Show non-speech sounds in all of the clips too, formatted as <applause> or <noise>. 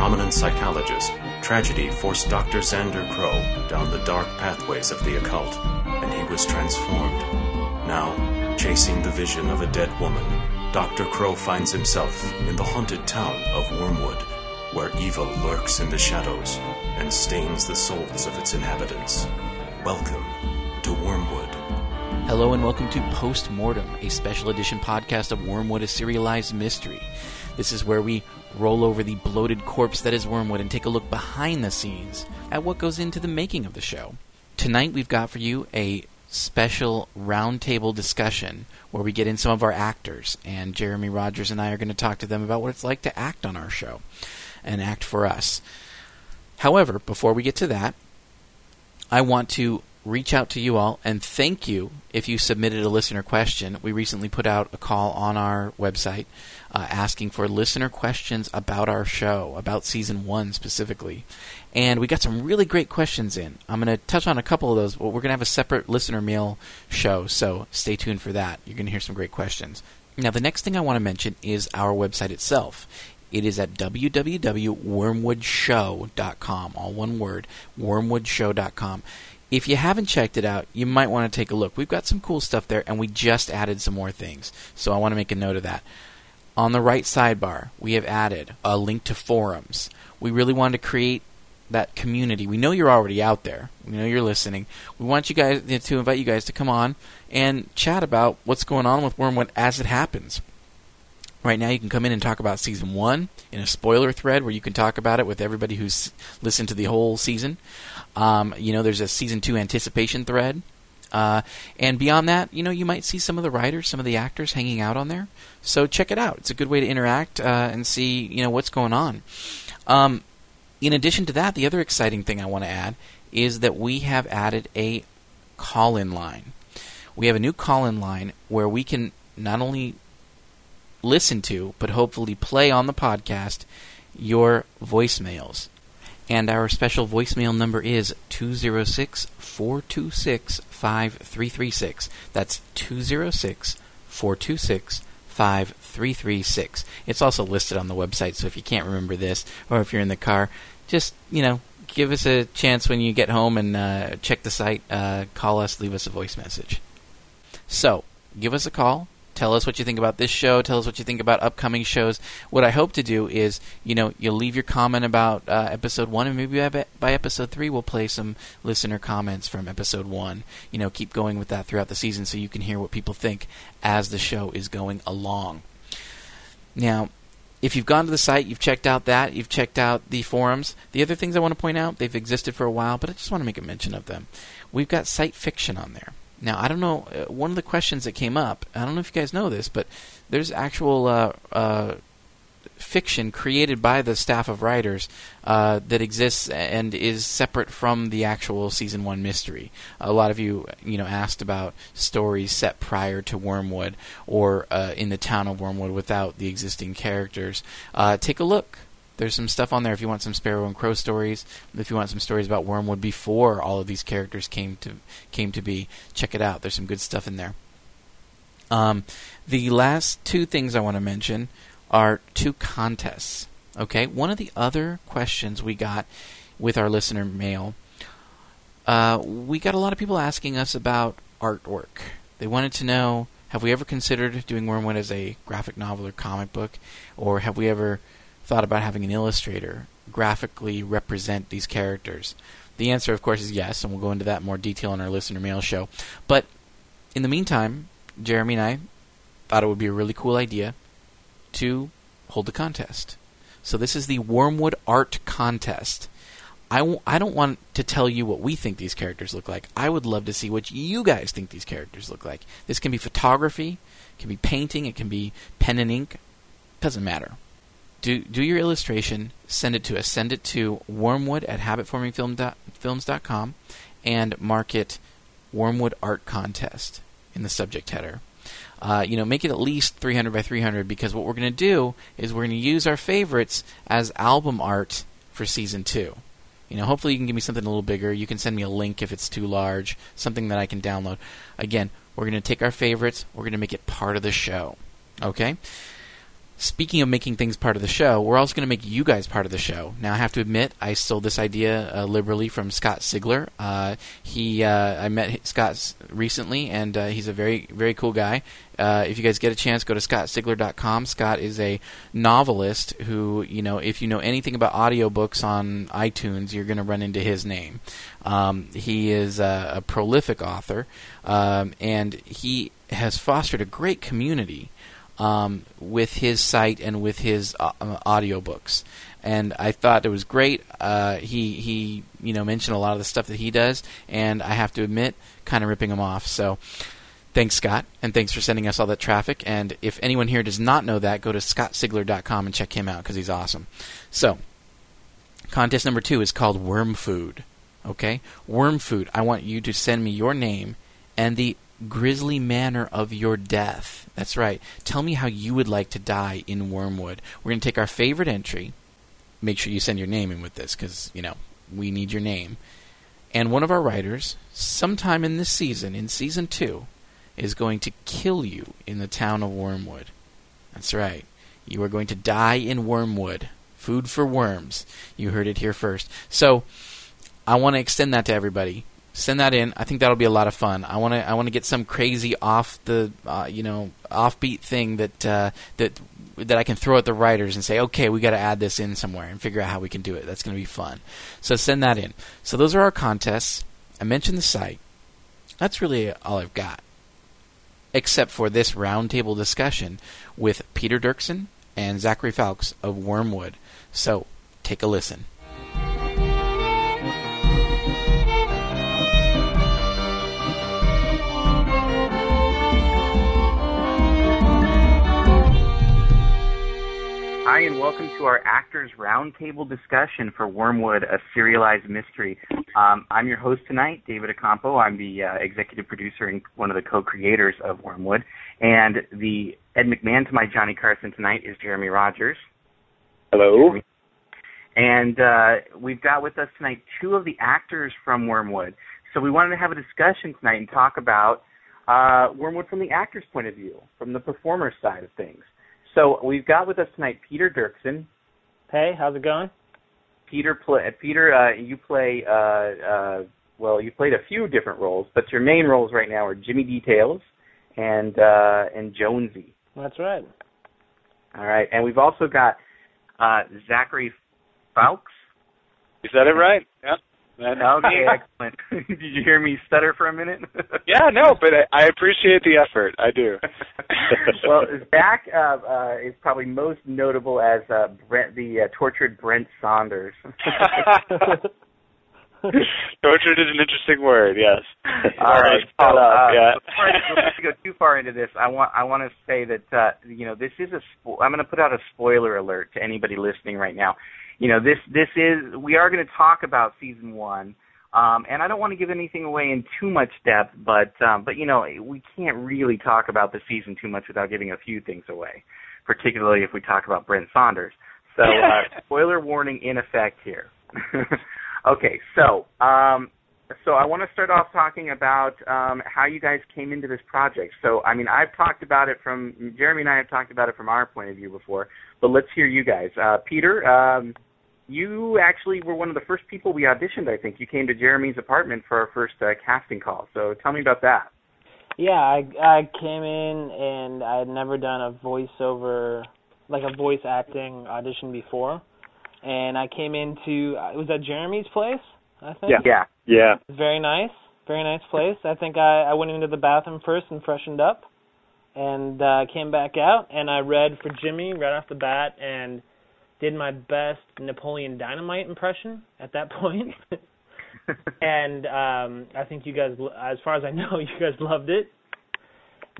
Prominent psychologist, tragedy forced Dr. Xander Crow down the dark pathways of the occult, and he was transformed. Now, chasing the vision of a dead woman, Dr. Crow finds himself in the haunted town of Wormwood, where evil lurks in the shadows and stains the souls of its inhabitants. Welcome to Wormwood. Hello and welcome to Post Mortem, a special edition podcast of Wormwood, a serialized mystery. This is where we roll over the bloated corpse that is Wormwood and take a look behind the scenes at what goes into the making of the show. Tonight we've got for you a special roundtable discussion where we get in some of our actors, and Jeremy Rogers and I are going to talk to them about what it's like to act on our show and act for us. However, before we get to that, I want to reach out to you all and thank you if you submitted a listener question. We recently put out a call on our website uh, asking for listener questions about our show, about season one specifically. And we got some really great questions in. I'm going to touch on a couple of those, but we're going to have a separate listener mail show, so stay tuned for that. You're going to hear some great questions. Now, the next thing I want to mention is our website itself. It is at www.wormwoodshow.com, all one word, wormwoodshow.com. If you haven't checked it out, you might want to take a look. We've got some cool stuff there, and we just added some more things. So I want to make a note of that. On the right sidebar, we have added a link to forums. We really wanted to create that community. We know you're already out there. We know you're listening. We want you guys to invite you guys to come on and chat about what's going on with Wormwood as it happens. Right now, you can come in and talk about season one in a spoiler thread where you can talk about it with everybody who's listened to the whole season. Um, you know, there's a season two anticipation thread. Uh, and beyond that, you know, you might see some of the writers, some of the actors hanging out on there. So check it out. It's a good way to interact uh, and see, you know, what's going on. Um, in addition to that, the other exciting thing I want to add is that we have added a call-in line. We have a new call-in line where we can not only listen to, but hopefully play on the podcast, your voicemails. And our special voicemail number is 206 426 5336. That's 206 426 5336. It's also listed on the website, so if you can't remember this, or if you're in the car, just, you know, give us a chance when you get home and uh, check the site, uh, call us, leave us a voice message. So, give us a call, Tell us what you think about this show. Tell us what you think about upcoming shows. What I hope to do is, you know, you'll leave your comment about uh, episode one, and maybe by episode three, we'll play some listener comments from episode one. You know, keep going with that throughout the season so you can hear what people think as the show is going along. Now, if you've gone to the site, you've checked out that, you've checked out the forums. The other things I want to point out, they've existed for a while, but I just want to make a mention of them. We've got site fiction on there. Now, I don't know. Uh, one of the questions that came up, I don't know if you guys know this, but there's actual uh, uh, fiction created by the staff of writers uh, that exists and is separate from the actual season one mystery. A lot of you, you know, asked about stories set prior to Wormwood or uh, in the town of Wormwood without the existing characters. Uh, take a look. There's some stuff on there if you want some Sparrow and Crow stories. If you want some stories about Wormwood before all of these characters came to came to be, check it out. There's some good stuff in there. Um, the last two things I want to mention are two contests. Okay, one of the other questions we got with our listener mail, uh, we got a lot of people asking us about artwork. They wanted to know have we ever considered doing Wormwood as a graphic novel or comic book, or have we ever thought about having an illustrator graphically represent these characters? The answer, of course, is yes, and we'll go into that in more detail in our listener mail show. But in the meantime, Jeremy and I thought it would be a really cool idea to hold a contest. So this is the Wormwood Art Contest. I w- I don't want to tell you what we think these characters look like. I would love to see what you guys think these characters look like. This can be photography, it can be painting, it can be pen and ink. Doesn't matter do do your illustration, send it to us. Send it to wormwood at habitformingfilms.com and mark it Wormwood Art Contest in the subject header. Uh, you know, make it at least 300 by 300 because what we're going to do is we're going to use our favorites as album art for season two. You know, hopefully you can give me something a little bigger. You can send me a link if it's too large, something that I can download. Again, we're going to take our favorites, we're going to make it part of the show. Okay? Speaking of making things part of the show, we're also going to make you guys part of the show. Now, I have to admit, I stole this idea uh, liberally from Scott Sigler. Uh, he, uh, I met Scott recently, and uh, he's a very, very cool guy. Uh, if you guys get a chance, go to scottsigler.com. Scott is a novelist who, you know, if you know anything about audiobooks on iTunes, you're going to run into his name. Um, he is a, a prolific author, um, and he has fostered a great community um, with his site and with his uh, audiobooks. And I thought it was great. Uh, he he you know mentioned a lot of the stuff that he does, and I have to admit, kind of ripping him off. So. Thanks, Scott, and thanks for sending us all that traffic. And if anyone here does not know that, go to scottsigler.com and check him out because he's awesome. So, contest number two is called Worm Food. Okay? Worm Food. I want you to send me your name and the grisly manner of your death. That's right. Tell me how you would like to die in Wormwood. We're going to take our favorite entry. Make sure you send your name in with this because, you know, we need your name. And one of our writers, sometime in this season, in season two, is going to kill you in the town of Wormwood. That's right. You are going to die in Wormwood. Food for worms. You heard it here first. So, I want to extend that to everybody send that in. I think that'll be a lot of fun. I want to I want to get some crazy off the uh, you know offbeat thing that uh, that that I can throw at the writers and say, okay, we got to add this in somewhere and figure out how we can do it. That's going to be fun. So send that in. So those are our contests. I mentioned the site. That's really all I've got, except for this roundtable discussion with Peter Dirksen and Zachary Falks of Wormwood. So take a listen. Hi, and welcome to our Actors Roundtable discussion for Wormwood, a serialized mystery. Um, I'm your host tonight, David Accampo. I'm the uh, executive producer and one of the co-creators of Wormwood. And the Ed McMahon to my Johnny Carson tonight is Jeremy Rogers. Hello. And uh, we've got with us tonight two of the actors from Wormwood. So we wanted to have a discussion tonight and talk about uh, Wormwood from the actor's point of view, from the performer's side of things. So we've got with us tonight Peter Dirksen. Hey, how's it going? Peter, play, Peter, uh, you play. Uh, uh, well, you played a few different roles, but your main roles right now are Jimmy Details and uh, and Jonesy. That's right. All right, and we've also got uh, Zachary Falks. Is that it right. Yeah. Okay, excellent. <laughs> Did you hear me stutter for a minute? <laughs> yeah, no, but I, I appreciate the effort. I do. <laughs> well, Zach uh, uh, is probably most notable as uh, Brent, the uh, tortured Brent Saunders. tortured is an interesting word. Yes. All right. So, uh, yeah. Before I go too far into this, I want I want to say that uh, you know this is a. Spo- I'm going to put out a spoiler alert to anybody listening right now you know this this is we are going to talk about season one um, and I don't want to give anything away in too much depth, but um, but you know we can't really talk about the season too much without giving a few things away, particularly if we talk about Brent Saunders. So uh, <laughs> spoiler warning in effect here. <laughs> okay, so um, so I want to start off talking about um, how you guys came into this project. So I mean I've talked about it from Jeremy and I have talked about it from our point of view before, but let's hear you guys. Uh, Peter. Um, you actually were one of the first people we auditioned. I think you came to Jeremy's apartment for our first uh, casting call. So tell me about that. Yeah, I I came in and I had never done a voiceover, like a voice acting audition before, and I came into it was at Jeremy's place. I think. Yeah. Yeah. Yeah. Very nice. Very nice place. I think I I went into the bathroom first and freshened up, and uh, came back out and I read for Jimmy right off the bat and did my best Napoleon Dynamite impression at that point. <laughs> and um I think you guys as far as I know <laughs> you guys loved it.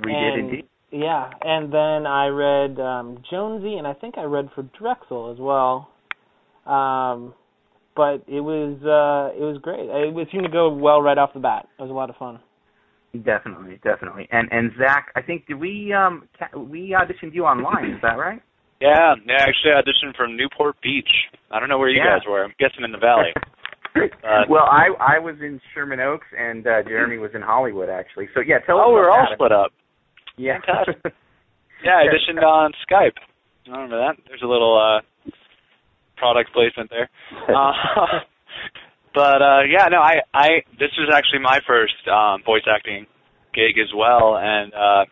We and, did indeed. Yeah, and then I read um Jonesy and I think I read for Drexel as well. Um but it was uh it was great. It seemed to go well right off the bat. It was a lot of fun. Definitely, definitely. And and Zach, I think did we um ca- we auditioned you online? Is that right? Yeah, yeah. Actually, I auditioned from Newport Beach. I don't know where you yeah. guys were. I'm guessing in the Valley. <laughs> uh, well, I I was in Sherman Oaks, and uh Jeremy was in Hollywood, actually. So yeah, tell us. Oh, we're all that. split up. Yeah. Fantastic. <laughs> yeah, I auditioned on Skype. I remember that. There's a little uh, product placement there. <laughs> Uh, but uh, yeah, no, I, I this was actually my first um, voice acting gig as well, and uh,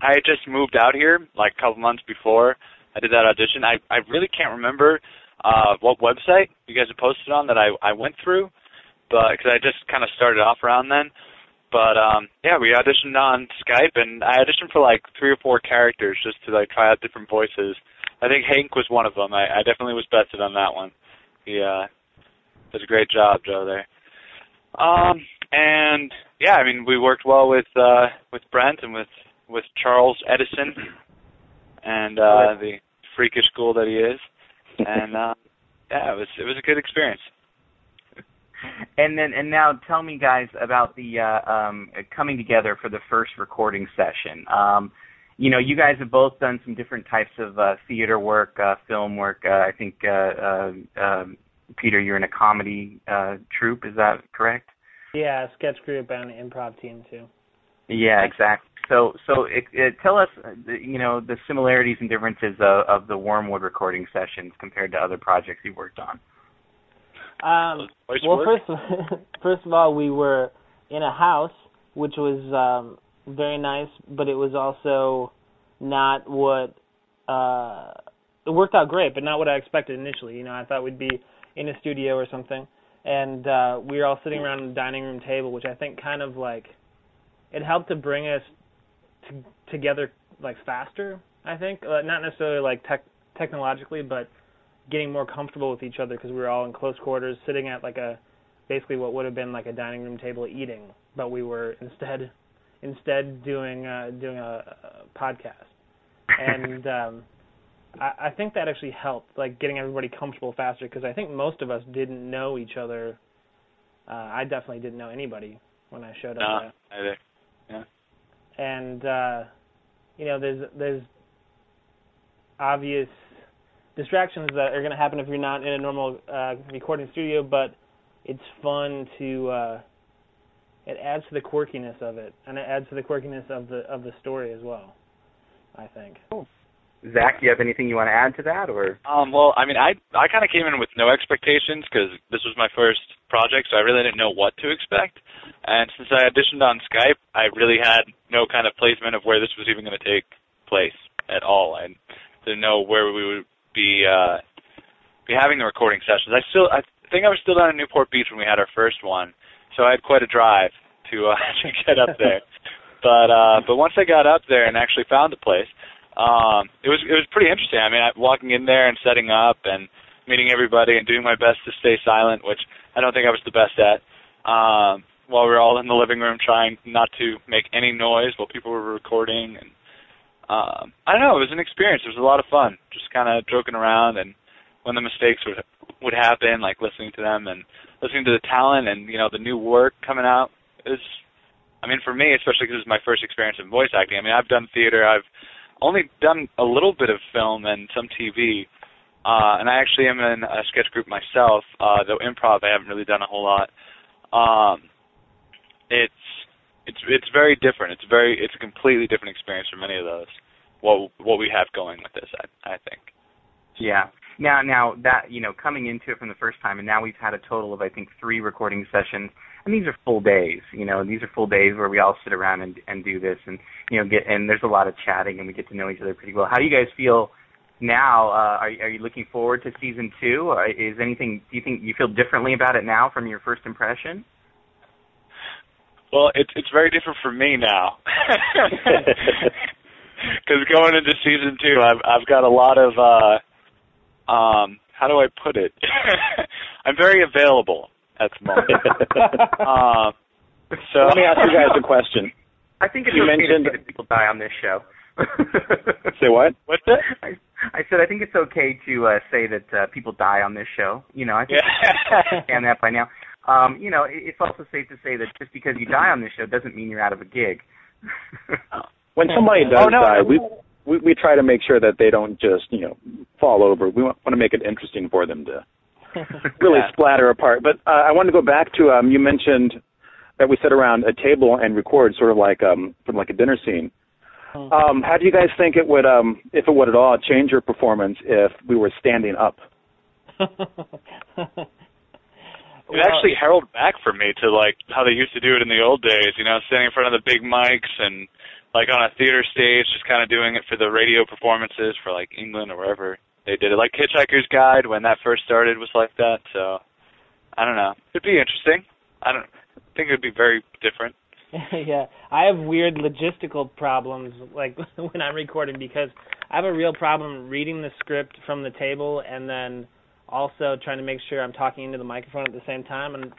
I had just moved out here like a couple months before I did that audition. I I really can't remember uh, what website you guys had posted on that I I went through, but because I just kind of started off around then. But um yeah, we auditioned on Skype, and I auditioned for like three or four characters just to like try out different voices. I think Hank was one of them. I, I definitely was bested on that one. He uh, does a great job, Joe. There. Um, and yeah, I mean, we worked well with uh, with Brent and with with Charles Edison, and uh, the freakish ghoul that he is. And uh, <laughs> yeah, it was it was a good experience. And then and now tell me guys about the uh, um, coming together for the first recording session. Um, you know, you guys have both done some different types of uh, theater work, uh, film work. Uh, I think uh, uh, um, Peter, you're in a comedy uh, troupe. Is that correct? Yeah, sketch group and improv team too. Yeah, exactly. So, so it, it, tell us, uh, you know, the similarities and differences of, of the Wormwood recording sessions compared to other projects you've worked on. Um, well, first, <laughs> first of all, we were in a house, which was um, very nice, but it was also not what uh, it worked out great, but not what I expected initially. You know, I thought we'd be in a studio or something, and uh, we were all sitting around the dining room table, which I think kind of like it helped to bring us to, together like faster. I think uh, not necessarily like tech technologically, but getting more comfortable with each other because we were all in close quarters, sitting at like a basically what would have been like a dining room table eating, but we were instead <laughs> instead doing uh, doing a, a podcast, and um, I, I think that actually helped, like getting everybody comfortable faster because I think most of us didn't know each other. Uh, I definitely didn't know anybody when I showed up. No. Yeah. And uh, you know, there's there's obvious distractions that are going to happen if you're not in a normal uh, recording studio, but it's fun to. Uh, it adds to the quirkiness of it, and it adds to the quirkiness of the of the story as well. I think. Cool. Zach, do you have anything you want to add to that, or? Um, well, I mean, I I kind of came in with no expectations because this was my first project, so I really didn't know what to expect. And since I auditioned on Skype, I really had no kind of placement of where this was even going to take place at all. I didn't know where we would be uh, be having the recording sessions. I still I think I was still down in Newport Beach when we had our first one, so I had quite a drive to uh, <laughs> to get up there. <laughs> but uh, but once I got up there and actually found the place, um, it was it was pretty interesting. I mean, I, walking in there and setting up and meeting everybody and doing my best to stay silent, which I don't think I was the best at. Um, while we were all in the living room trying not to make any noise while people were recording and um, I don't know. It was an experience. It was a lot of fun, just kind of joking around, and when the mistakes would would happen, like listening to them and listening to the talent and you know the new work coming out. Is, I mean, for me, especially because it was my first experience in voice acting. I mean, I've done theater. I've only done a little bit of film and some TV, uh, and I actually am in a sketch group myself. Uh, though improv, I haven't really done a whole lot. Um, it's it's it's very different. It's very it's a completely different experience from any of those. What what we have going with this, I I think. Yeah. Now now that you know coming into it from the first time, and now we've had a total of I think three recording sessions, and these are full days. You know these are full days where we all sit around and and do this, and you know get and there's a lot of chatting, and we get to know each other pretty well. How do you guys feel? Now, uh, are are you looking forward to season two? Or is anything? Do you think you feel differently about it now from your first impression? Well, it's it's very different for me now. <laughs> Because going into season two, I've I've got a lot of uh, um, how do I put it? <laughs> I'm very available at the moment. um, so let me ask you guys a question. I think it's you okay mentioned to say that people die on this show. <laughs> Say what? What's that? I, I said I think it's okay to uh, say that uh, people die on this show. You know, I think Yeah. <laughs> you understand that by now. Um, you know, it, it's also safe to say that just because you die on this show doesn't mean you're out of a gig. <laughs> When somebody does Oh, no, die, no. we, we we try to make sure that they don't just you know fall over. We want, want to make it interesting for them to <laughs> really Yeah. splatter apart. But uh, I wanted to go back to um, you mentioned that we sit around a table and record, sort of like um, from like a dinner scene. Um, how do you guys think it would, um, if it would at all, change your performance if we were standing up? <laughs> It actually heralded back for me to like how they used to do it in the old days, you know, standing in front of the big mics and like on a theater stage, just kind of doing it for the radio performances for like England or wherever they did it. Like Hitchhiker's Guide when that first started was like that. So I don't know. It'd be interesting. I don't I think it'd be very different. <laughs> yeah, I have weird logistical problems like <laughs> when I'm recording because I have a real problem reading the script from the table and then also trying to make sure I'm talking into the microphone at the same time. And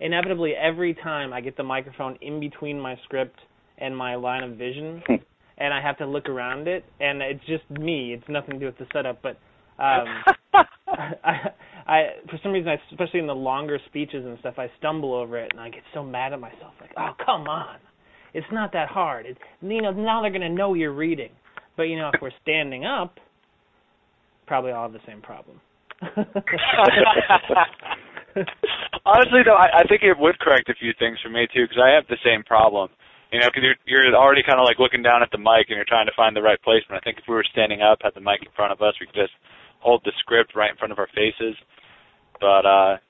inevitably, every time I get the microphone in between my script and my line of vision, hmm. And I have to look around it, and it's just me. It's nothing to do with the setup, but. Um, <laughs> I, I for some reason, I, especially in the longer speeches and stuff, I stumble over it and I get so mad at myself. Like, oh come on, it's not that hard. It, you know, now they're gonna know you're reading. But you know, if we're standing up, probably all have the same problem. <laughs> Honestly, though, I, I think it would correct a few things for me too, because I have the same problem. You know, because you're you're already kind of like looking down at the mic and you're trying to find the right placement. I think if we were standing up, had the mic in front of us, we could just hold the script right in front of our faces. But uh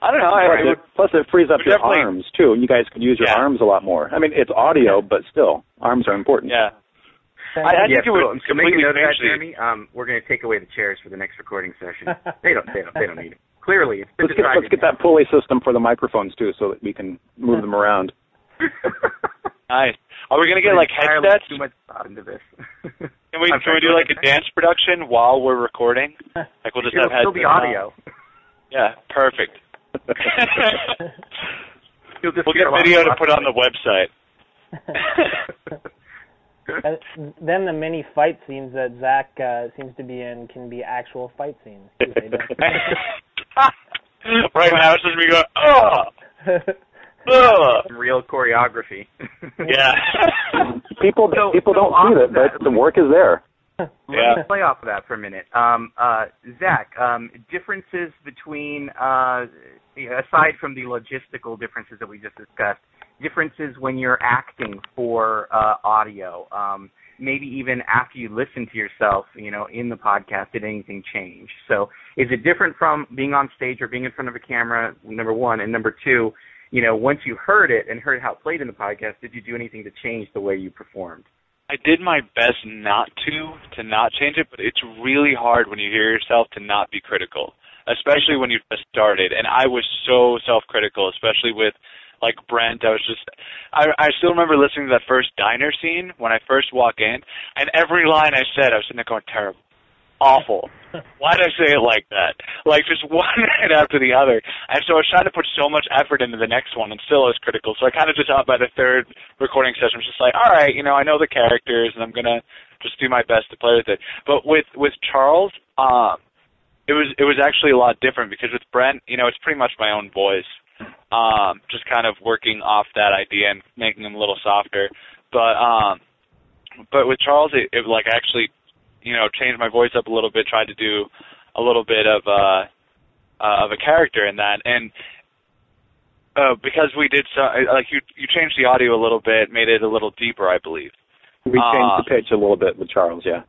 I don't know. Plus, I, it, plus it frees up your arms too. You guys could use your Yeah. arms a lot more. I mean, it's audio, but still, arms are important. yeah. I, I yeah, think it would so, so make a completely note of that, Jeremy. Um, we're going to take away the chairs for the next recording session. <laughs> they don't. They don't. They don't need it. Clearly, it's been Let's get let's get that pulley system for the microphones too, so that we can move them around. <laughs> Nice. Are we gonna get like Entirely headsets? Too much thought into this. <laughs> Can we I'm can we do like a dance production while we're recording? <laughs> Like we'll just It'll have still headsets. be audio. on. <laughs> Yeah, perfect. You'll just we'll get video to put on the website. And then the many fight scenes that Zach uh, seems to be in can be actual fight scenes. right now it's just me going, oh. Real choreography. <laughs> Yeah. <laughs> People So- people so don't see of it, but the work is there. Let Yeah. me play off of that for a minute. Um, uh, Zach, um, differences between, uh, aside from the logistical differences that we just discussed, differences when you're acting for uh, audio. Um, maybe even after you listen to yourself, you know, in the podcast, did anything change? So, is it different from being on stage or being in front of a camera? Number one, and number two, you know, once you heard it and heard how it played in the podcast, did you do anything to change the way you performed? I did my best not to, to not change it, but it's really hard when you hear yourself to not be critical, especially when you just started. And I was so self-critical, especially with like Brent. I was just, I, I still remember listening to that first diner scene when I first walk in, and every line I said, I was sitting there going, terrible, awful. <laughs> Why did I say it like that? Like just <laughs> one right after the other. And so I was trying to put so much effort into the next one and still I was critical. So I kind of just out by the third recording session was just like, all right, you know, I know the characters and I'm gonna just do my best to play with it. But with with Charles, um it was it was actually a lot different because with Brent, you know, it's pretty much my own voice. Um, just kind of working off that idea and making him a little softer. But um but with Charles it, it like actually you know, changed my voice up a little bit, tried to do a little bit of uh, uh of a character in that and uh because we did so like you you changed the audio a little bit, made it a little deeper, I believe. We changed Uh, the pitch a little bit with Charles. Yeah.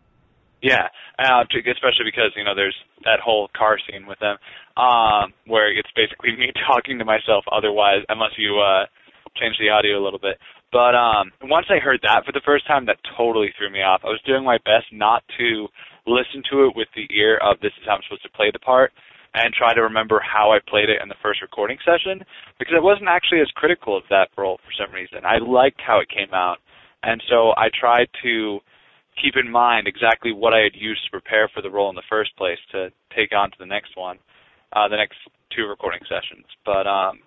Yeah, uh, to- especially because you know there's that whole car scene with them, um, where it's basically <laughs> me talking to myself. Otherwise, unless you uh, change the audio a little bit. But um, once I heard that for the first time, that totally threw me off. I was doing my best not to listen to it with the ear of this is how I'm supposed to play the part, and try to remember how I played it in the first recording session because I wasn't actually as critical of that role for some reason. I liked how it came out, and so I tried to keep in mind exactly what I had used to prepare for the role in the first place to take on to the next one, uh, the next two recording sessions. But um,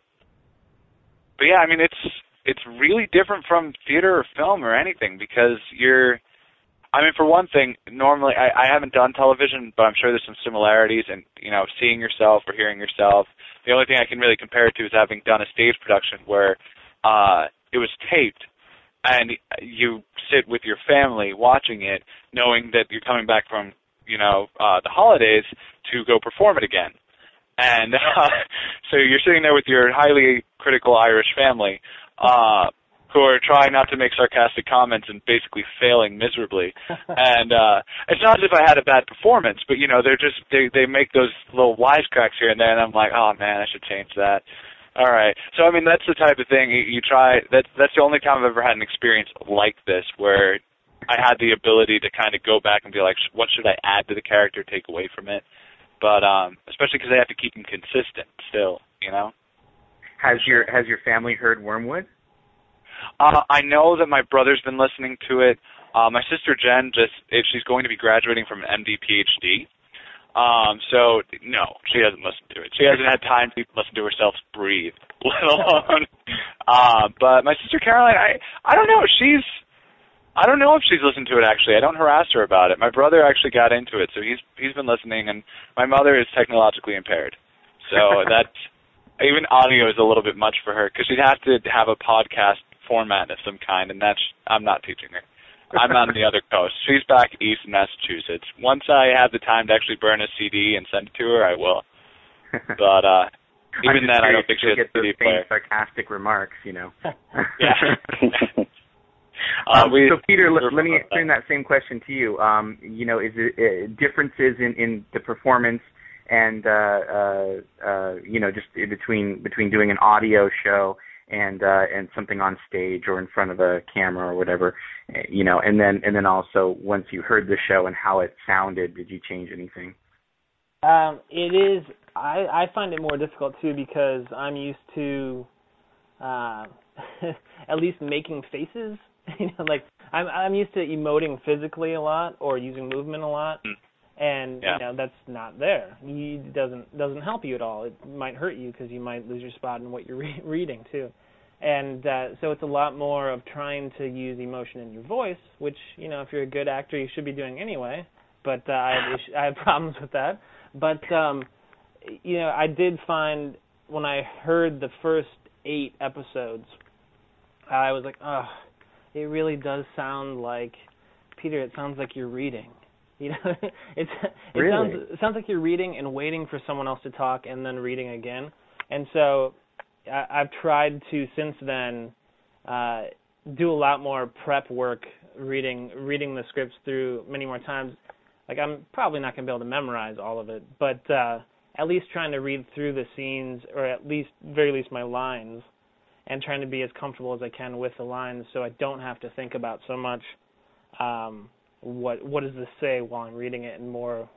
but yeah, I mean it's it's really different from theater or film or anything because you're. I mean, for one thing, normally I, I haven't done television, but I'm sure there's some similarities in you know seeing yourself or hearing yourself. The only thing I can really compare it to is having done a stage production where uh, it was taped and you sit with your family watching it, knowing that you're coming back from, you know, uh, the holidays to go perform it again. And <laughs> uh, so you're sitting there with your highly critical Irish family, uh, who are trying not to make sarcastic comments and basically failing miserably. <laughs> and uh it's not as if I had a bad performance, but you know, they're just they they make those little wisecracks here and there and I'm like, "Oh man, I should change that." All right. So I mean, that's the type of thing you, you try that's that's the only time I've ever had an experience like this where I had the ability to kind of go back and be like, what should I add to the character, take away from it? But um especially because I have to keep them consistent still, you know. Has your has your family heard Wormwood? Uh, I know that my brother's been listening to it. Uh, my sister Jen just if she's going to be graduating from an MD PhD. Um, so no, she hasn't listened to it. She hasn't had time to listen to herself breathe, <laughs> let alone. uh, but my sister Caroline, I I don't know. She's I don't know if she's listened to it actually. I don't harass her about it. My brother actually got into it, so he's he's been listening, and my mother is technologically impaired, so <laughs> that's even audio is a little bit much for her because she'd have to have a podcast format of some kind, and that's I'm not teaching her. I'm on the <laughs> other coast. She's back east in Massachusetts. Once I have the time to actually burn a CD and send it to her, I will. But uh <laughs> even then, I don't think she has get a CD player. sarcastic remarks, you know. <laughs> Yeah. Um, Uh, we- so Peter, let, let me turn that. that same question to you. Um, you know, is it uh, differences in, in the performance and uh, uh, uh, you know just in between between doing an audio show and uh, and something on stage or in front of a camera or whatever, uh, you know, and then and then also once you heard the show and how it sounded, did you change anything? Um, it is. I I find it more difficult too because I'm used to, uh, <laughs> at least making faces. <laughs> you know, like I'm I'm used to emoting physically a lot or using movement a lot, Mm. And Yeah. you know that's not there. It doesn't doesn't help you at all. It might hurt you because you might lose your spot in what you're <laughs> re- reading too. And uh, so it's a lot more of trying to use emotion in your voice, which you know if you're a good actor you should be doing anyway. But uh, I have <laughs> issues, I have problems with that. But um, you know I did find when I heard the first eight episodes, I was like, oh, it really does sound like Peter. It sounds like you're reading. You know, <laughs> it's it Really? sounds it sounds like you're reading and waiting for someone else to talk and then reading again. And so I, I've tried to since then uh, do a lot more prep work, reading reading the scripts through many more times. Like I'm probably not gonna be able to memorize all of it, but uh, at least trying to read through the scenes, or at least very least my lines, and trying to be as comfortable as I can with the lines, so I don't have to think about so much um, what what does this say while I'm reading it, and more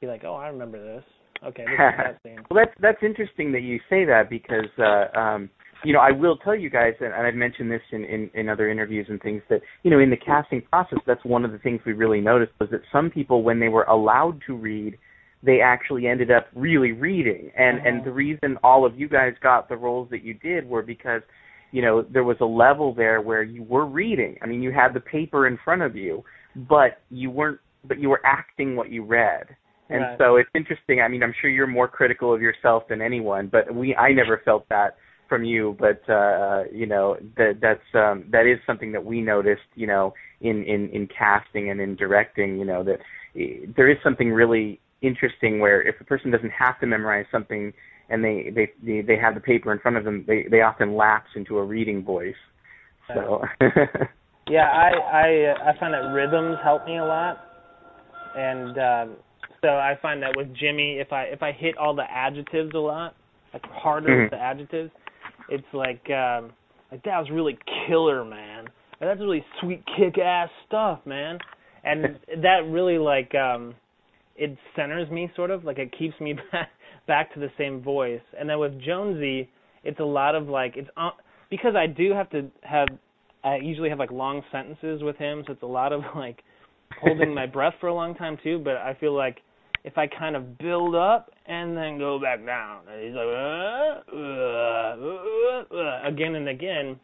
be like, oh, I remember this. Okay, this is <laughs> that scene. Well, that's that's interesting that you say that because uh, um, you know I will tell you guys, and I've mentioned this in, in in other interviews and things that you know in the casting process, that's one of the things we really noticed was that some people, when they were allowed to read, they actually ended up really reading, and and Mhm. the reason all of you guys got the roles that you did were because you know there was a level there where you were reading. I mean, you had the paper in front of you, but you weren't, but you were acting what you read. And Right. so it's interesting. I mean, I'm sure you're more critical of yourself than anyone, but we I never felt that from you, but uh you know, that that's um that is something that we noticed, you know, in in in casting and in directing, you know, that eh, there is something really interesting where if a person doesn't have to memorize something and they they they, they have the paper in front of them, they they often lapse into a reading voice. So <laughs> Yeah, I I uh, I find that rhythms help me a lot, and um, so I find that with Jimmy, if I if I hit all the adjectives a lot, like harder Mhm. with the adjectives, it's like um, like that was really killer, man. Or, That's really sweet kick ass stuff, man. And <laughs> that really like um, it centers me sort of like it keeps me <laughs> back back to the same voice. And then with Jonesy, it's a lot of like it's uh, because I do have to have I usually have like long sentences with him, so it's a lot of <laughs> like holding my <laughs> breath for a long time too. But I feel like if I kind of build up and then go back down, and he's like uh, uh, uh, uh, again and again,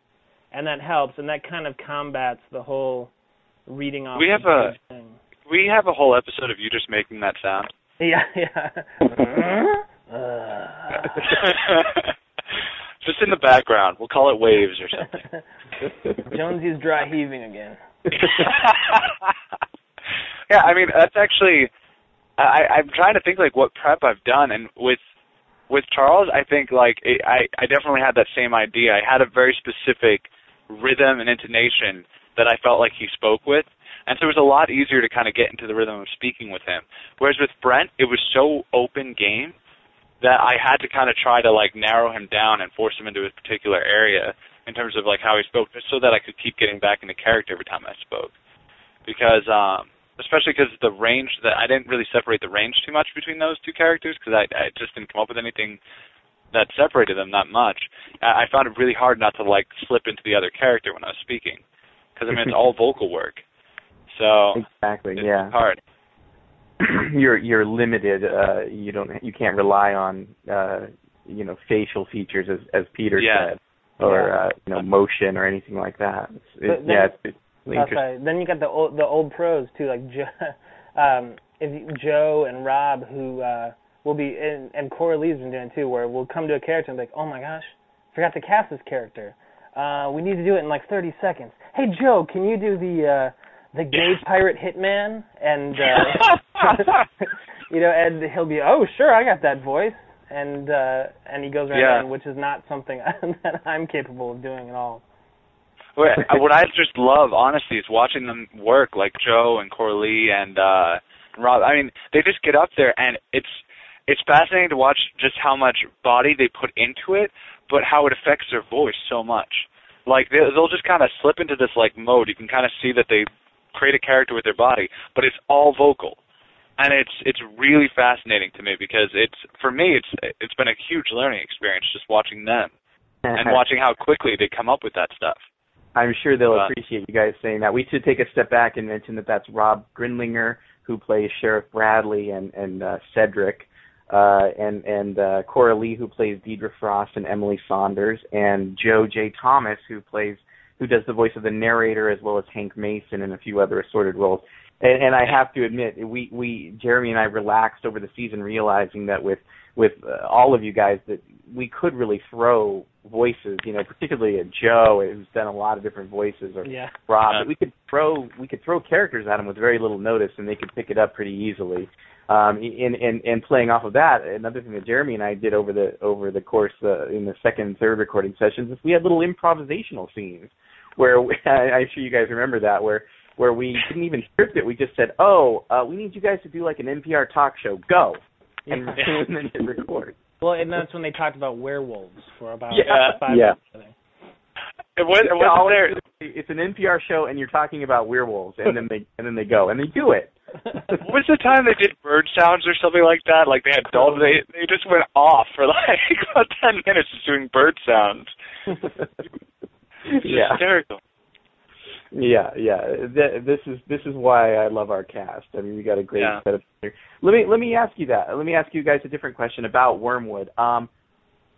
and that helps, and that kind of combats the whole reading off. We have a- thing. We have a whole episode of you just making that sound. Yeah, yeah. <laughs> Just in the background. We'll call it waves or something. <laughs> Jonesy's dry heaving again. <laughs> yeah, I mean that's actually I I'm trying to think like what prep I've done and with with Charles I think like it, I I definitely had that same idea. I had a very specific rhythm and intonation that I felt like he spoke with. And so it was a lot easier to kind of get into the rhythm of speaking with him. Whereas with Brent, it was so open game that I had to kind of try to like narrow him down and force him into a particular area in terms of like how he spoke, just so that I could keep getting back into character every time I spoke. Because um, especially because the range that I didn't really separate the range too much between those two characters because I, I just didn't come up with anything that separated them that much. I I found it really hard not to like slip into the other character when I was speaking because I mean it's all <laughs> vocal work. So exactly, it's yeah, hard. <clears throat> you're you're limited. Uh, you don't you can't rely on uh, you know facial features as as Peter Yeah. said, or Yeah. uh, you know motion or anything like that. It's, it, then- yeah, it's, it's really That's right. Then you got the old the old pros too, like Joe, <laughs> um, if you- Joe and Rob, who uh, will be and, and Cora Lee's been doing it too, where we'll come to a character and be like, oh my gosh, forgot to cast this character. Uh, we need to do it in like 30 seconds. Hey Joe, can you do the uh, the gay pirate hitman? And uh, <laughs> <laughs> <laughs> you know, and he'll be, oh sure, I got that voice. And uh, and he goes around, Yeah. which is not something <laughs> that I'm capable of doing at all. What what I just love, honestly, is watching them work, like Joe and Coralie and uh and Rob. I mean, they just get up there, and it's it's fascinating to watch just how much body they put into it, but how it affects their voice so much. Like they, they'll just kind of slip into this like mode. You can kind of see that they create a character with their body, but it's all vocal, and it's it's really fascinating to me because it's for me it's it's been a huge learning experience just watching them and watching how quickly they come up with that stuff. I'm sure they'll But- appreciate you guys saying that. We should take a step back and mention that that's Rob Grinlinger who plays Sheriff Bradley and and uh, Cedric, uh, and and uh, Cora Lee who plays Deidre Frost and Emily Saunders, and Joe J. Thomas who plays who does the voice of the narrator as well as Hank Mason and a few other assorted roles. And, and I have to admit, we we Jeremy and I relaxed over the season, realizing that with with uh, all of you guys that we could really throw voices, you know, particularly at Joe, who's done a lot of different voices, or Yeah. Rob. Yeah. We could throw we could throw characters at them with very little notice, and they could pick it up pretty easily. Um, and, and and playing off of that, another thing that Jeremy and I did over the over the course uh, in the second and third recording sessions is we had little improvisational scenes where we, <laughs> I'm sure you guys remember that where where we didn't even script it. We just said, "Oh, uh, we need you guys to do like an NPR talk show. Go!" And, Yeah. <laughs> and then hit record. Well, and that's when they talked about werewolves for about Yeah. five Yeah. minutes. I think. It was, it Yeah, wasn't all there. it's, it's an NPR show, and you're talking about werewolves, and then they and then they go and they do it. <laughs> What was the time they did bird sounds or something like that? Like they had dolphins. They they just went off for <laughs> like about ten minutes just doing bird sounds. It's yeah, hysterical. Yeah, yeah. Th- This is this is why I love our cast. I mean, we got a great Yeah. set of. Let me let me ask you that. Let me ask you guys a different question about Wormwood. Um,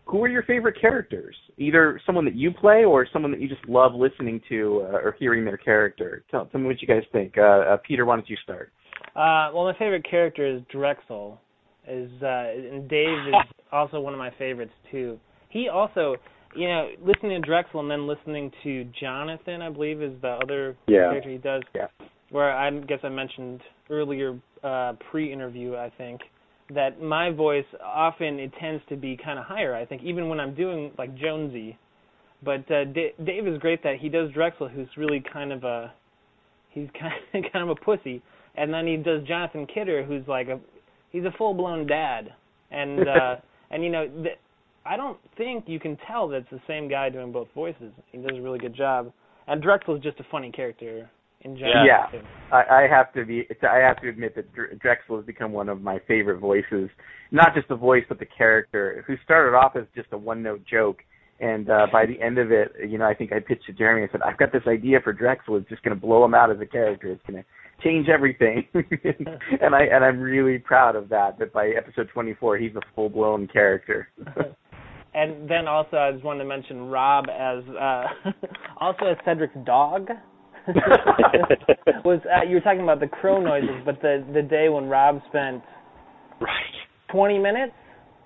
who are your favorite characters? Either someone that you play or someone that you just love listening to uh, or hearing their character. Tell, tell me what you guys think. Uh, uh, Peter, why don't you start? Uh, well, my favorite character is Drexel. Is uh, and Dave is <laughs> also one of my favorites too. He also, you know, listening to Drexel and then listening to Jonathan, I believe, is the other Yeah. character he does. Yeah. Where I guess I mentioned earlier, uh, pre-interview, I think that my voice often it tends to be kind of higher. I think even when I'm doing like Jonesy, but uh, D- Dave is great that he does Drexel, who's really kind of a he's <laughs> kind of, kind of a pussy, and then he does Jonathan Kidder, who's like a he's a full blown dad, and uh, <laughs> and you know th- I don't think you can tell that it's the same guy doing both voices. He does a really good job, and Drexel is just a funny character in general. Yeah. too. I, I have to be. I have to admit that Drexel has become one of my favorite voices. Not just the voice, but the character, who started off as just a one-note joke, and uh, by the end of it, you know, I think I pitched to Jeremy. I said, "I've got this idea for Drexel. It's just going to blow him out as a character. It's going to change everything." <laughs> and I and I'm really proud of that. That by episode 24, he's a full-blown character. <laughs> And then also I just wanted to mention Rob as uh <laughs> also as Cedric's dog. <laughs> was uh, you were talking about the crow noises, but the the day when Rob spent Right. 20 minutes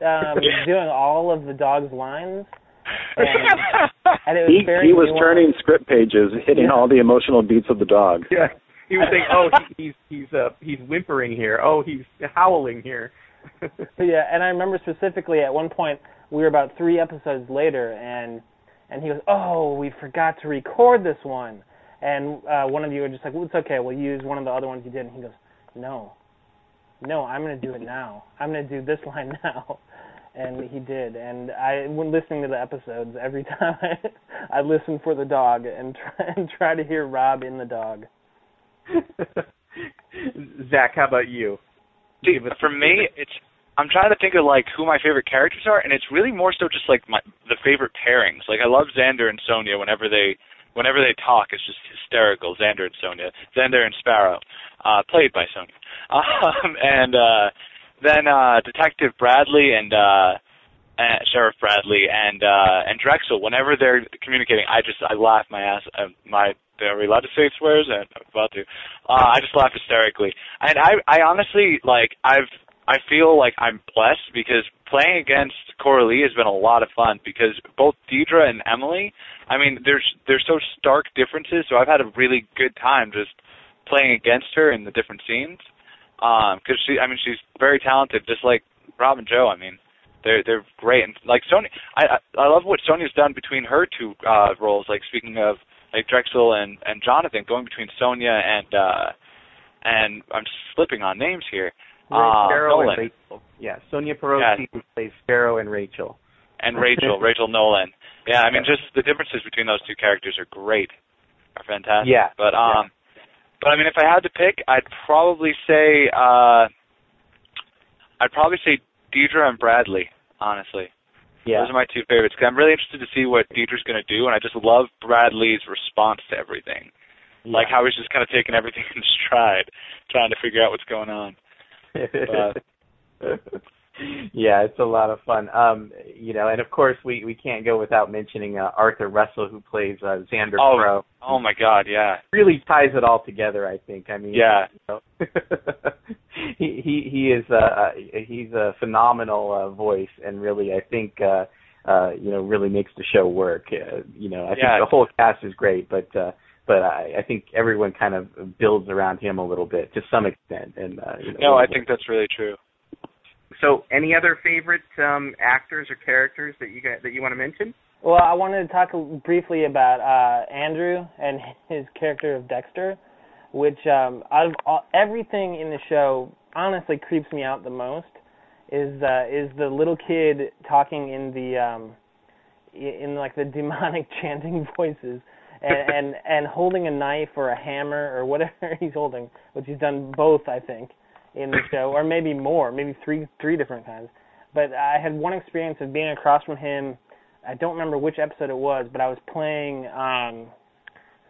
um <laughs> doing all of the dog's lines. And, and it was He, very he was nuanced. turning script pages, hitting Yeah. all the emotional beats of the dog. yeah. He was saying, "Oh, he, he's he's uh he's whimpering here. Oh, he's howling here." yeah, and I remember specifically at one point we were about three episodes later, and and he goes, "Oh, we forgot to record this one." And uh, one of you are just like, "Well, it's okay. We'll use one of the other ones you did." And he goes, "No, no, I'm going to do it now. I'm going to do this <laughs> line now." And he did. And I, when listening to the episodes, every <laughs> time I, I listen for the dog and try <laughs> and try to hear Rob in the dog. Zach, how about you? See, for me, it's I'm trying to think of like who my favorite characters are, and it's really more so just like my the favorite pairings. Like I love Xander and Sonya whenever they whenever they talk. It's just hysterical. Xander and Sonya, Xander and Sparrow, uh, played by Sonya, <laughs> um, and uh, then uh, Detective Bradley and uh, and Sheriff Bradley and uh, and Drexel. Whenever they're communicating, I just I laugh my ass. Uh, my are we allowed to say swears? I'm about to. Uh, I just laugh hysterically, and I I honestly like I've I feel like I'm blessed because playing against Coralie has been a lot of fun because both Deidre and Emily, I mean, there's there's so stark differences, so I've had a really good time just playing against her in the different scenes. Um, because she, I mean, she's very talented, just like Rob and Joe. I mean, they're they're great, and like Sonya, I I love what Sonya's done between her two uh roles. Like speaking of like Drexel and and Jonathan, going between Sonya and uh and I'm slipping on names here. Uh, Sparrow Nolan. and Rachel. Yeah, Sonya Perosi plays Sparrow and Rachel. and Rachel, <laughs> Rachel Nolan. Yeah, I mean, just the differences between those two characters are great, are fantastic. Yeah, But um, but I mean, if I had to pick, I'd probably say uh, I'd probably say Deidre and Bradley. Honestly, Yeah. those are my two favorites. Cause I'm really interested to see what Deidre's going to do, and I just love Bradley's response to everything. Like how he's just kind of taking everything <laughs> in stride, trying to figure out what's going on. <laughs> yeah, it's a lot of fun. Um, you know, and of course we we can't go without mentioning uh, Arthur Russell who plays uh, Xander Oh, Crow. Oh my God, yeah. Really ties it all together, I think. I mean, Yeah. you know, <laughs> he he he is uh he's a phenomenal uh, voice, and really I think uh uh you know really makes the show work. Uh, you know, I think the whole cast is great, but uh but I, I think everyone kind of builds around him a little bit to some extent, and uh, you know, No, I think that's really true. So, any other favorite um, actors or characters that you got, that you want to mention? Well, I wanted to talk briefly about uh, Andrew and his character of Dexter, which um, out of all, everything in the show, honestly creeps me out the most. Is uh, is the little kid talking in the um, in like the demonic <laughs> chanting voices, and, and and holding a knife or a hammer or whatever <laughs> he's holding, which he's done both, I think, in the show, or maybe more, maybe three three different kinds. But I had one experience of being across from him I don't remember which episode it was, but I was playing um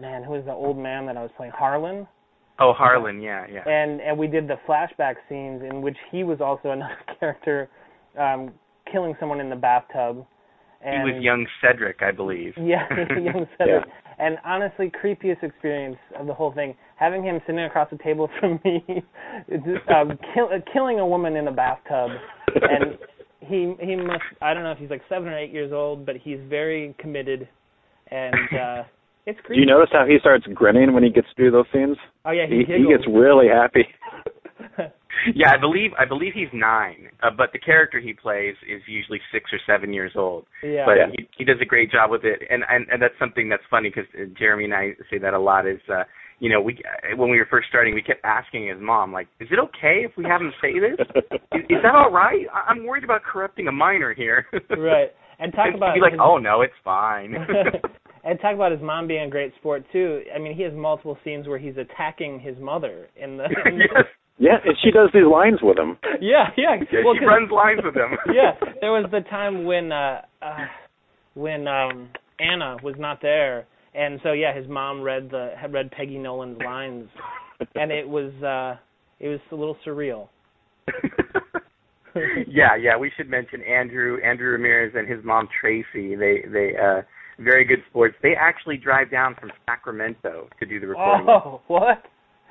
man, who was the old man that I was playing? Harlan. Oh, Harlan, yeah, yeah. And and we did the flashback scenes in which he was also another <laughs> character um killing someone in the bathtub. He was young Cedric, I believe. yeah, <laughs> young <laughs> Cedric. And honestly, creepiest experience of the whole thing, having him sitting across the table from <laughs> me, it's just, um, kill, uh, killing a woman in a bathtub, and he he must I don't know if he's like seven or eight years old, but he's very committed, and uh it's creepy. Do you notice how he starts grinning when he gets to do those scenes? Oh yeah, he, He, he gets really happy. <laughs> Yeah, I believe I believe he's nine, uh, but the character he plays is usually six or seven years old. yeah. But Yeah. he he does a great job with it, and and, and that's something that's funny because Jeremy and I say that a lot. Is uh, you know we uh, when we were first starting, we kept asking his mom like, "Is it okay if we have him say this? Is, is that all right? I- I'm worried about corrupting a minor here." <laughs> right. And talk And about he's like, his- "Oh no, it's fine." <laughs> and talk about his mom being a great sport too. I mean, he has multiple scenes where he's attacking his mother in the. In the yes, yeah, and she does these lines with him. <laughs> yeah, yeah. yeah, well, she 'cause- runs lines with him. <laughs> yeah, <laughs> there was the time when uh uh when um Anna was not there, and so yeah, his mom read the had read Peggy Nolan's lines, and it was uh it was a little surreal. yeah, yeah. We should mention Andrew Andrew Ramirez and his mom Tracy. They they uh very good sports. They actually drive down from Sacramento to do the recording. Oh, what?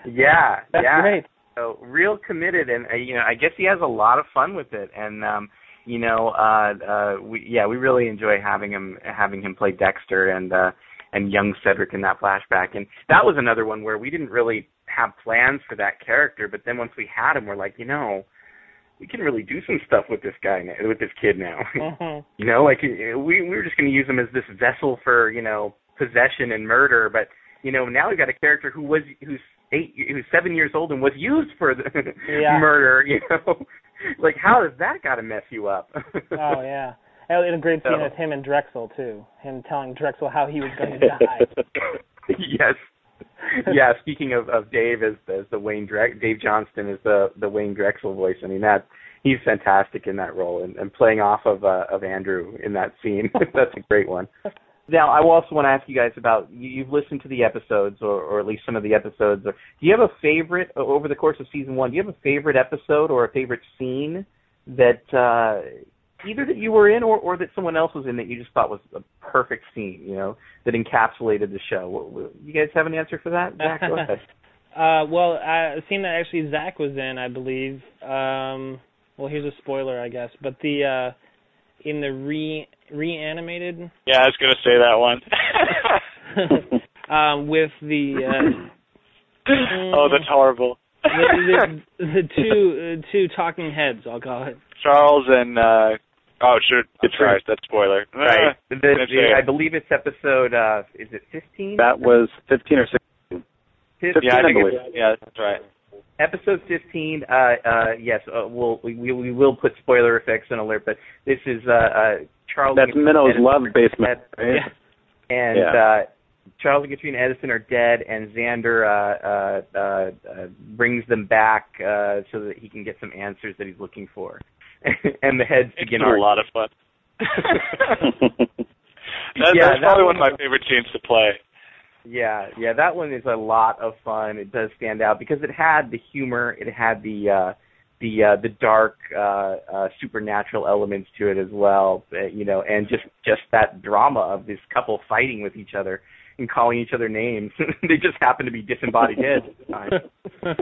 yeah, That's yeah. great. So real committed, and uh, you know, I guess he has a lot of fun with it, and um, you know, uh, uh, we yeah, we really enjoy having him having him play Dexter and uh, and young Cedric in that flashback, and that was another one where we didn't really have plans for that character, but then once we had him, we're like, you know, we can really do some stuff with this guy now, with this kid now. <laughs> Mhm. you know, like we we were just going to use him as this vessel for you know possession and murder, but you know now we've got a character who was who's eight who's seven years old and was used for the Yeah. <laughs> murder. You know, <laughs> like how does that got to mess you up? <laughs> Oh yeah. And a great scene So- with him and Drexel too. Him telling Drexel how he was going to die. yes. Yeah. Speaking of of Dave as as the Wayne Drex, Dave Johnston is the the Wayne Drexel voice. I mean that he's fantastic in that role and, and playing off of uh, of Andrew in that scene. That's a great one. Now, I also want to ask you guys about you, you've listened to the episodes, or, or at least some of the episodes. Or, do you have a favorite over the course of season one? Do you have a favorite episode or a favorite scene that uh, either that you were in or, or that someone else was in that you just thought was a perfect scene? You know, that encapsulated the show. What- what- You guys have an answer for that? Zach, go ahead. <laughs> Uh, well, uh, a scene that actually Zach was in, I believe. Um, well, here's a spoiler, I guess. But the uh, in the re reanimated Yeah, I was gonna say that one. <laughs> um, with the uh, <laughs> oh, that's horrible. <laughs> the, the, the two uh, two talking heads, I'll call it. Charles and uh oh, sure. I'm sorry, that's spoiler. Right. The, the, I believe it's episode. Uh, is it 15? That was 15 or 16. 15? Yeah, I think believe. it's, yeah, that's right. Episode 15 uh uh yes uh, we'll we, we we will put spoiler effects and alert but this is uh uh charles That's and Minnow's Edison love are basement. dead, Right? and Yeah. uh charles and katrina edison are dead and xander uh uh uh, uh brings them back uh so that he can get some answers that he's looking for <laughs> and the heads It's begin a lot of fun. <laughs> That, Yeah, that's probably one one- of my favorite scenes to play. Yeah, yeah, that one is a lot of fun. It does stand out because it had the humor, it had the uh the uh the dark uh uh supernatural elements to it as well, uh, you know, and just just that drama of this couple fighting with each other and calling each other names. <laughs> they just happen to be disembodied heads at the time. <laughs>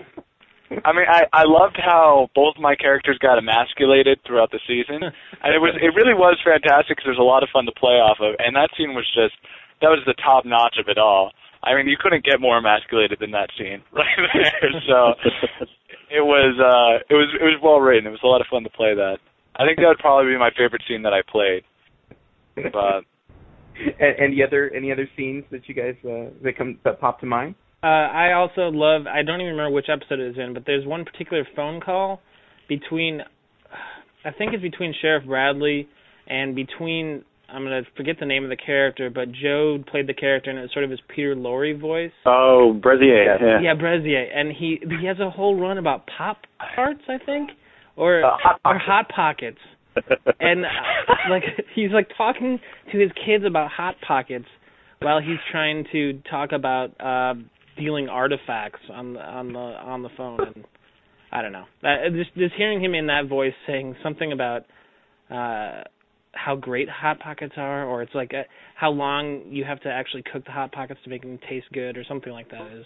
I mean, I I loved how both my characters got emasculated throughout the season, and it was it really was fantastic because there's a lot of fun to play off of, and that scene was just that was the top notch of it all. I mean, you couldn't get more emasculated than that scene <laughs> right there. So <laughs> it was uh it was it was well written. It was a lot of fun to play that. I think that would probably be my favorite scene that I played. But <laughs> and, any other any other scenes that you guys uh, that come that pop to mind? Uh, I also love. I don't even remember which episode it is in, but there's one particular phone call between. I think it's between Sheriff Bradley and between. I'm gonna forget the name of the character, but Joe played the character, and it was sort of his Peter Lorre voice. Oh, Brazier. Yes. Yeah. Yeah, Brazier, and he he has a whole run about pop tarts, I think, or Uh, Hot or hot pockets, <laughs> and uh, like he's like talking to his kids about hot pockets while he's trying to talk about uh dealing artifacts on the on the on the phone and I don't know. That just just hearing him in that voice saying something about uh how great hot pockets are or it's like uh how long you have to actually cook the hot pockets to make them taste good or something like that is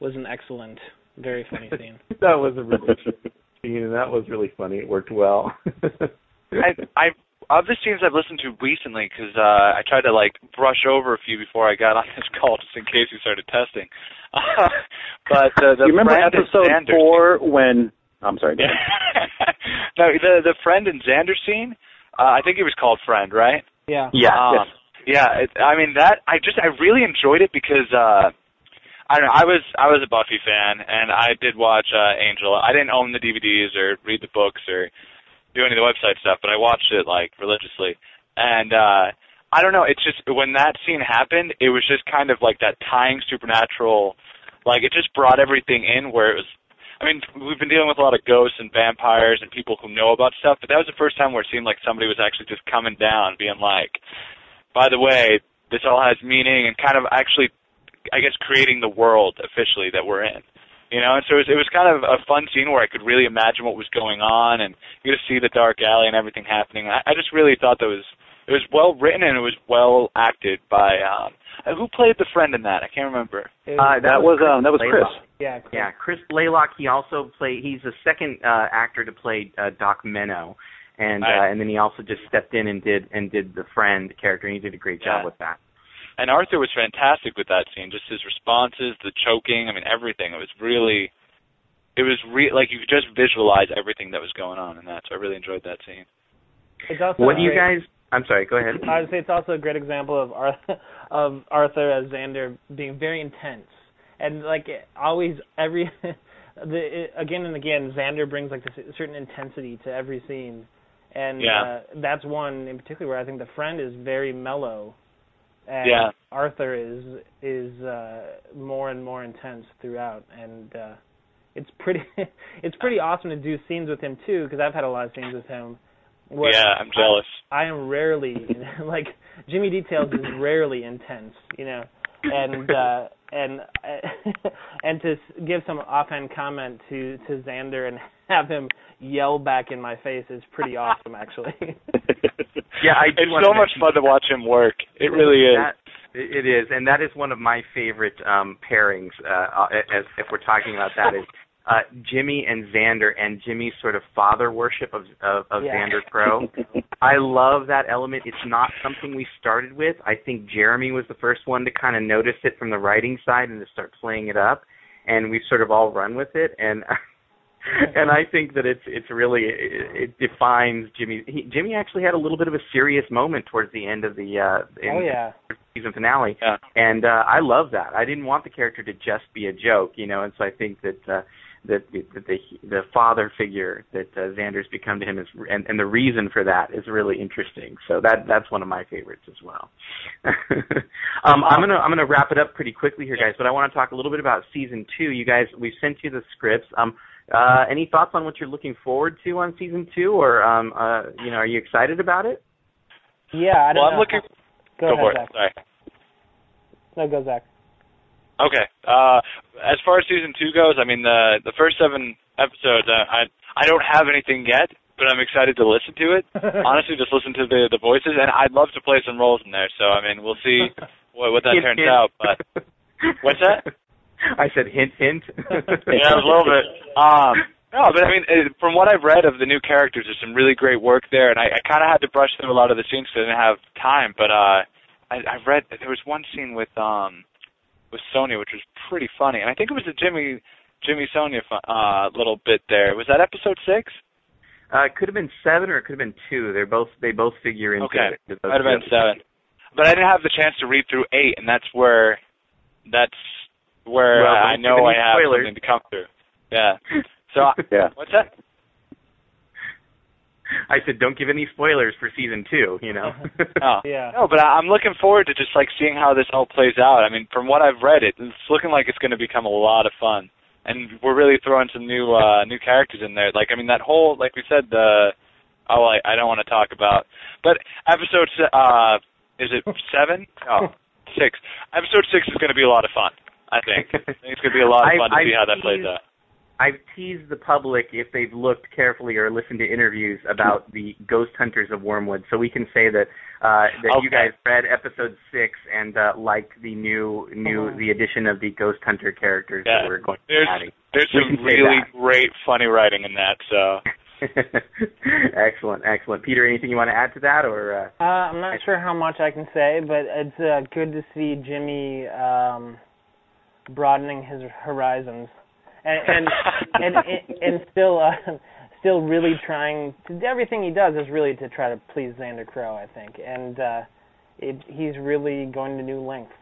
was an excellent very funny <laughs> scene. that was a really <laughs> scene, and that was really funny. It worked well. <laughs> I I of the scenes I've listened to recently because uh, I tried to like brush over a few before I got on this call just in case we started testing. but uh, the you remember friend episode Xander four when? I'm sorry. go no, the the friend and Xander scene. Uh, I think it was called Friend, right? Yeah. yeah. Um, yeah. It, I mean that. I just I really enjoyed it because uh, I don't know. I was I was a Buffy fan and I did watch uh, Angel. I didn't own the DVDs or read the books or do any of the website stuff, but I watched it like religiously. And uh, I don't know. It's just when that scene happened, it was just kind of like that tying supernatural. Like it just brought everything in where it was I mean, we've been dealing with a lot of ghosts and vampires and people who know about stuff, but that was the first time where it seemed like somebody was actually just coming down, being like, by the way, this all has meaning and kind of actually, I guess, creating the world officially that we're in. You know, and so it was, it was kind of a fun scene where I could really imagine what was going on and you to see the dark alley and everything happening. I, I just really thought that was it was well written and it was well acted by um who played the friend in that? I can't remember. Uh, That was um that was Chris. Blaylock. Yeah. Yeah, Chris Blaylock. He also played. He's the second uh, actor to play uh, Doc Menno, and Right. uh, and then he also just stepped in and did and did the friend character. and He did a great job Yeah. with that. And Arthur was fantastic with that scene. Just his responses, the choking, I mean everything. It was really it was re- like you could just visualize everything that was going on in that. So I really enjoyed that scene. It's also What do you guys? I'm sorry. Go ahead. I would say it's also a great example of Arthur, <laughs> of Arthur as Xander being very intense and like always every <laughs> the it, again and again Xander brings like this certain intensity to every scene, and Yeah. uh, that's one in particular where I think the friend is very mellow, and Yeah. Arthur is is uh, more and more intense throughout, and uh, it's pretty <laughs> it's pretty awesome to do scenes with him too because I've had a lot of scenes with him. Where yeah, I'm jealous. I am rarely <laughs> like Jimmy Details is rarely intense, you know, and uh, and <laughs> and to give some offhand comment to to Xander and have him yell back in my face is pretty awesome, actually. <laughs> Yeah, I do it's so much mention- fun to watch him work. It really is. That, it is, and that is one of my favorite um, pairings. Uh, as if we're talking about that, is uh, Jimmy and Xander, and Jimmy's sort of father worship of of, of Yeah. Xander Crow. <laughs> I love that element. It's not something we started with. I think Jeremy was the first one to kind of notice it from the writing side and to start playing it up, and we sort of all run with it. And <laughs> and I think that it's it's really it, it defines Jimmy. He, Jimmy actually had a little bit of a serious moment towards the end of the uh, in, oh yeah, season finale, Yeah. and uh, I love that. I didn't want the character to just be a joke, you know, and so I think that uh, that, that the the father figure that uh, Xander's become to him is, and, and the reason for that is really interesting. So that that's one of my favorites as well. <laughs> um, I'm gonna I'm gonna wrap it up pretty quickly here, guys, but I want to talk a little bit about season two. You guys, we sent you the scripts. Um, uh, any thoughts on what you're looking forward to on season two, or um, uh, you know, are you excited about it? yeah. I don't well, I'm looking. Go, Go for ahead, it. Sorry. Zach. No, go Zach. Okay. Uh, as far as season two goes, I mean the the first seven episodes, uh, I I don't have anything yet, but I'm excited to listen to it. <laughs> Honestly, just listen to the the voices, and I'd love to play some roles in there. So I mean, we'll see <laughs> what what that Hint, turns hint. out. But <laughs> What's that? I said hint, hint. yeah, a little bit. Um, no, but I mean, uh, from what I've read of the new characters, there's some really great work there, and I, I kind of had to brush through a lot of the scenes because I didn't have time. But uh, I, I read there was one scene with um with Sonya, which was pretty funny, and I think it was a Jimmy Jimmy Sonya uh little bit there. Was that episode six? Uh, it could have been seven or it could have been two. They're both they both figure into Okay, it. might have been seven. But I didn't have the chance to read through eight, and that's where that's where Well, I know I have spoilers. something to come through. Yeah. <laughs> So Yeah. what's that? <laughs> I said don't give any spoilers for season two. You know. <laughs> Oh. Yeah. No, but I- I'm looking forward to just like seeing how this all plays out. I mean, from what I've read, it, it's looking like it's going to become a lot of fun, and we're really throwing some new uh new characters in there. Like, I mean, that whole like we said the oh, I, I don't want to talk about, but episode se- uh is it seven? <laughs> Oh, six. Episode six is going to be a lot of fun. I think. I think it's going to be a lot of I've- fun to see I've how that plays teased- out. I've teased the public if they've looked carefully or listened to interviews about the Ghost Hunters of Wormwood, so we can say that uh, that you guys read episode six and uh, liked the new new the addition of the Ghost Hunter characters Yeah. that we're going to be There's adding. there's We some really great funny writing in that. So <laughs> excellent, excellent. Peter, anything you want to add to that, or uh, Uh, I'm not sure how much I can say, but it's uh, good to see Jimmy um, broadening his horizons, and <laughs> and and, and, still uh, still really trying. To, everything he does is really to try to please Xander Crow, I think, and uh, it, he's really going to new lengths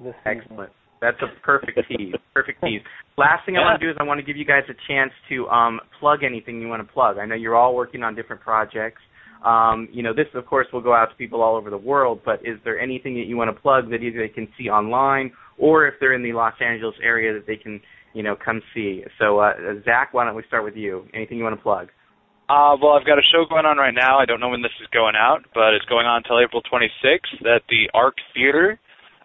this season. Excellent. That's a perfect <laughs> tease. Perfect tease. Last thing I Yeah. want to do is I want to give you guys a chance to um, plug anything you want to plug. I know you're all working on different projects. Um, you know, this of course will go out to people all over the world. But is there anything that you want to plug that either they can see online, or if they're in the Los Angeles area that they can, you know, come see? So, uh, Zach, why don't we start with you? Anything you want to plug? Uh, well, I've got a show going on right now. I don't know when this is going out, but it's going on until April 26th at the Arc Theater.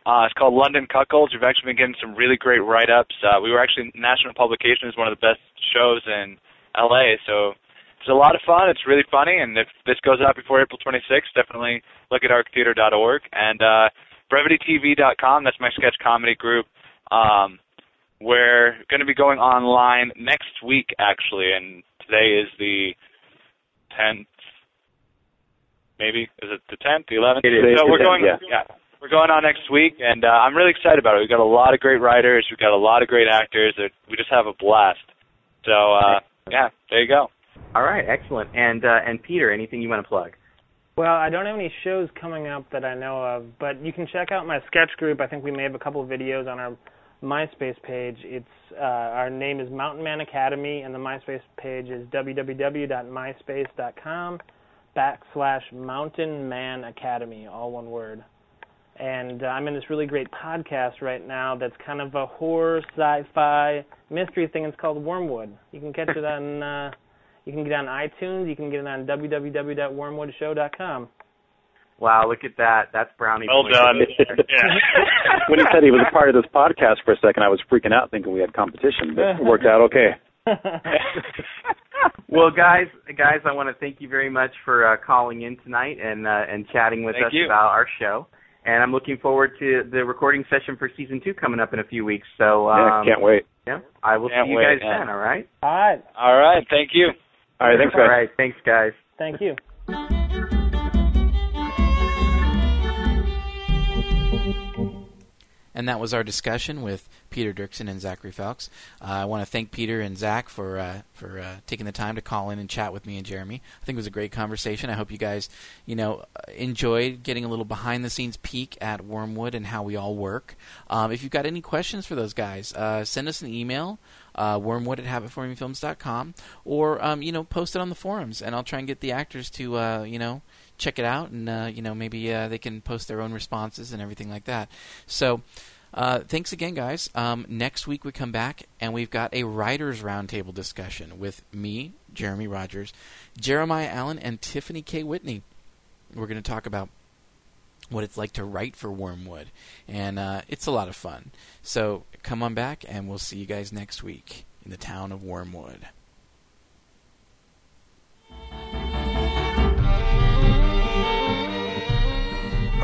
Uh, it's called London Cuckolds. We've actually been getting some really great write-ups. Uh, we were actually National Publication is one of the best shows in LA, so it's a lot of fun. It's really funny, and if this goes out before April 26th, definitely look at arctheater.org and uh, brevitytv.com. That's my sketch comedy group. Um, we're going to be going online next week, actually, and today is the 10th, maybe is it the 10th, the 11th? It is. So we're the going, 10th, yeah. we're going on next week, and uh, I'm really excited about it. We've got a lot of great writers, we've got a lot of great actors. We just have a blast. So uh, yeah, there you go. All right, excellent. And uh, and Peter, anything you want to plug? Well, I don't have any shows coming up that I know of, but you can check out my sketch group. I think we may have a couple of videos on our MySpace page. It's uh, our name is Mountain Man Academy, and the MySpace page is www.myspace.com backslash Mountain Man Academy, all one word. And uh, I'm in this really great podcast right now that's kind of a horror, sci-fi, mystery thing. It's called Wormwood. You can catch it <laughs> on. Uh, you can get it on iTunes. You can get it on www.wormwoodshow.com. Wow, look at that. That's brownie. Well done. right <laughs> there. Yeah. <laughs> when he said he was a part of this podcast for a second, I was freaking out thinking we had competition, but it worked out okay. <laughs> well, guys, guys, I want to thank you very much for uh, calling in tonight and uh, and chatting with Thank us you. about our show. And I'm looking forward to the recording session for season two coming up in a few weeks. So yeah, um, can't wait. yeah, I will Can't see you wait, guys man. then. All right. all right. All right. Thank you. All right, thanks, All guys. right. Thanks, guys. Thank you. And that was our discussion with Peter Dirksen and Zachary Felks. Uh, I want to thank Peter and Zach for uh, for uh, taking the time to call in and chat with me and Jeremy. I think it was a great conversation. I hope you guys, you know, uh, enjoyed getting a little behind the scenes peek at Wormwood and how we all work. Um, if you've got any questions for those guys, uh, send us an email. Uh, wormwood at habitformingfilms.com or um, you know post it on the forums and I'll try and get the actors to you know check it out and uh, you know maybe uh, they can post their own responses and everything like that. So uh, thanks again, guys. Um, next week we come back and we've got a writers roundtable discussion with me, Jeremy Rogers, Jeremiah Allen, and Tiffany K. Whitney. We're going to talk about what it's like to write for Wormwood, and uh, it's a lot of fun. So come on back, and we'll see you guys next week in the town of Wormwood.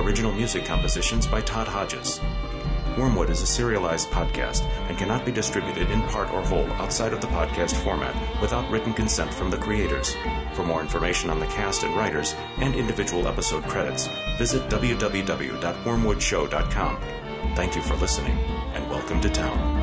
Original music compositions by Todd Hodges. Wormwood is a serialized podcast and cannot be distributed in part or whole outside of the podcast format without written consent from the creators. For more information on the cast and writers and individual episode credits, visit www.wormwoodshow.com. Thank you for listening, and welcome to town.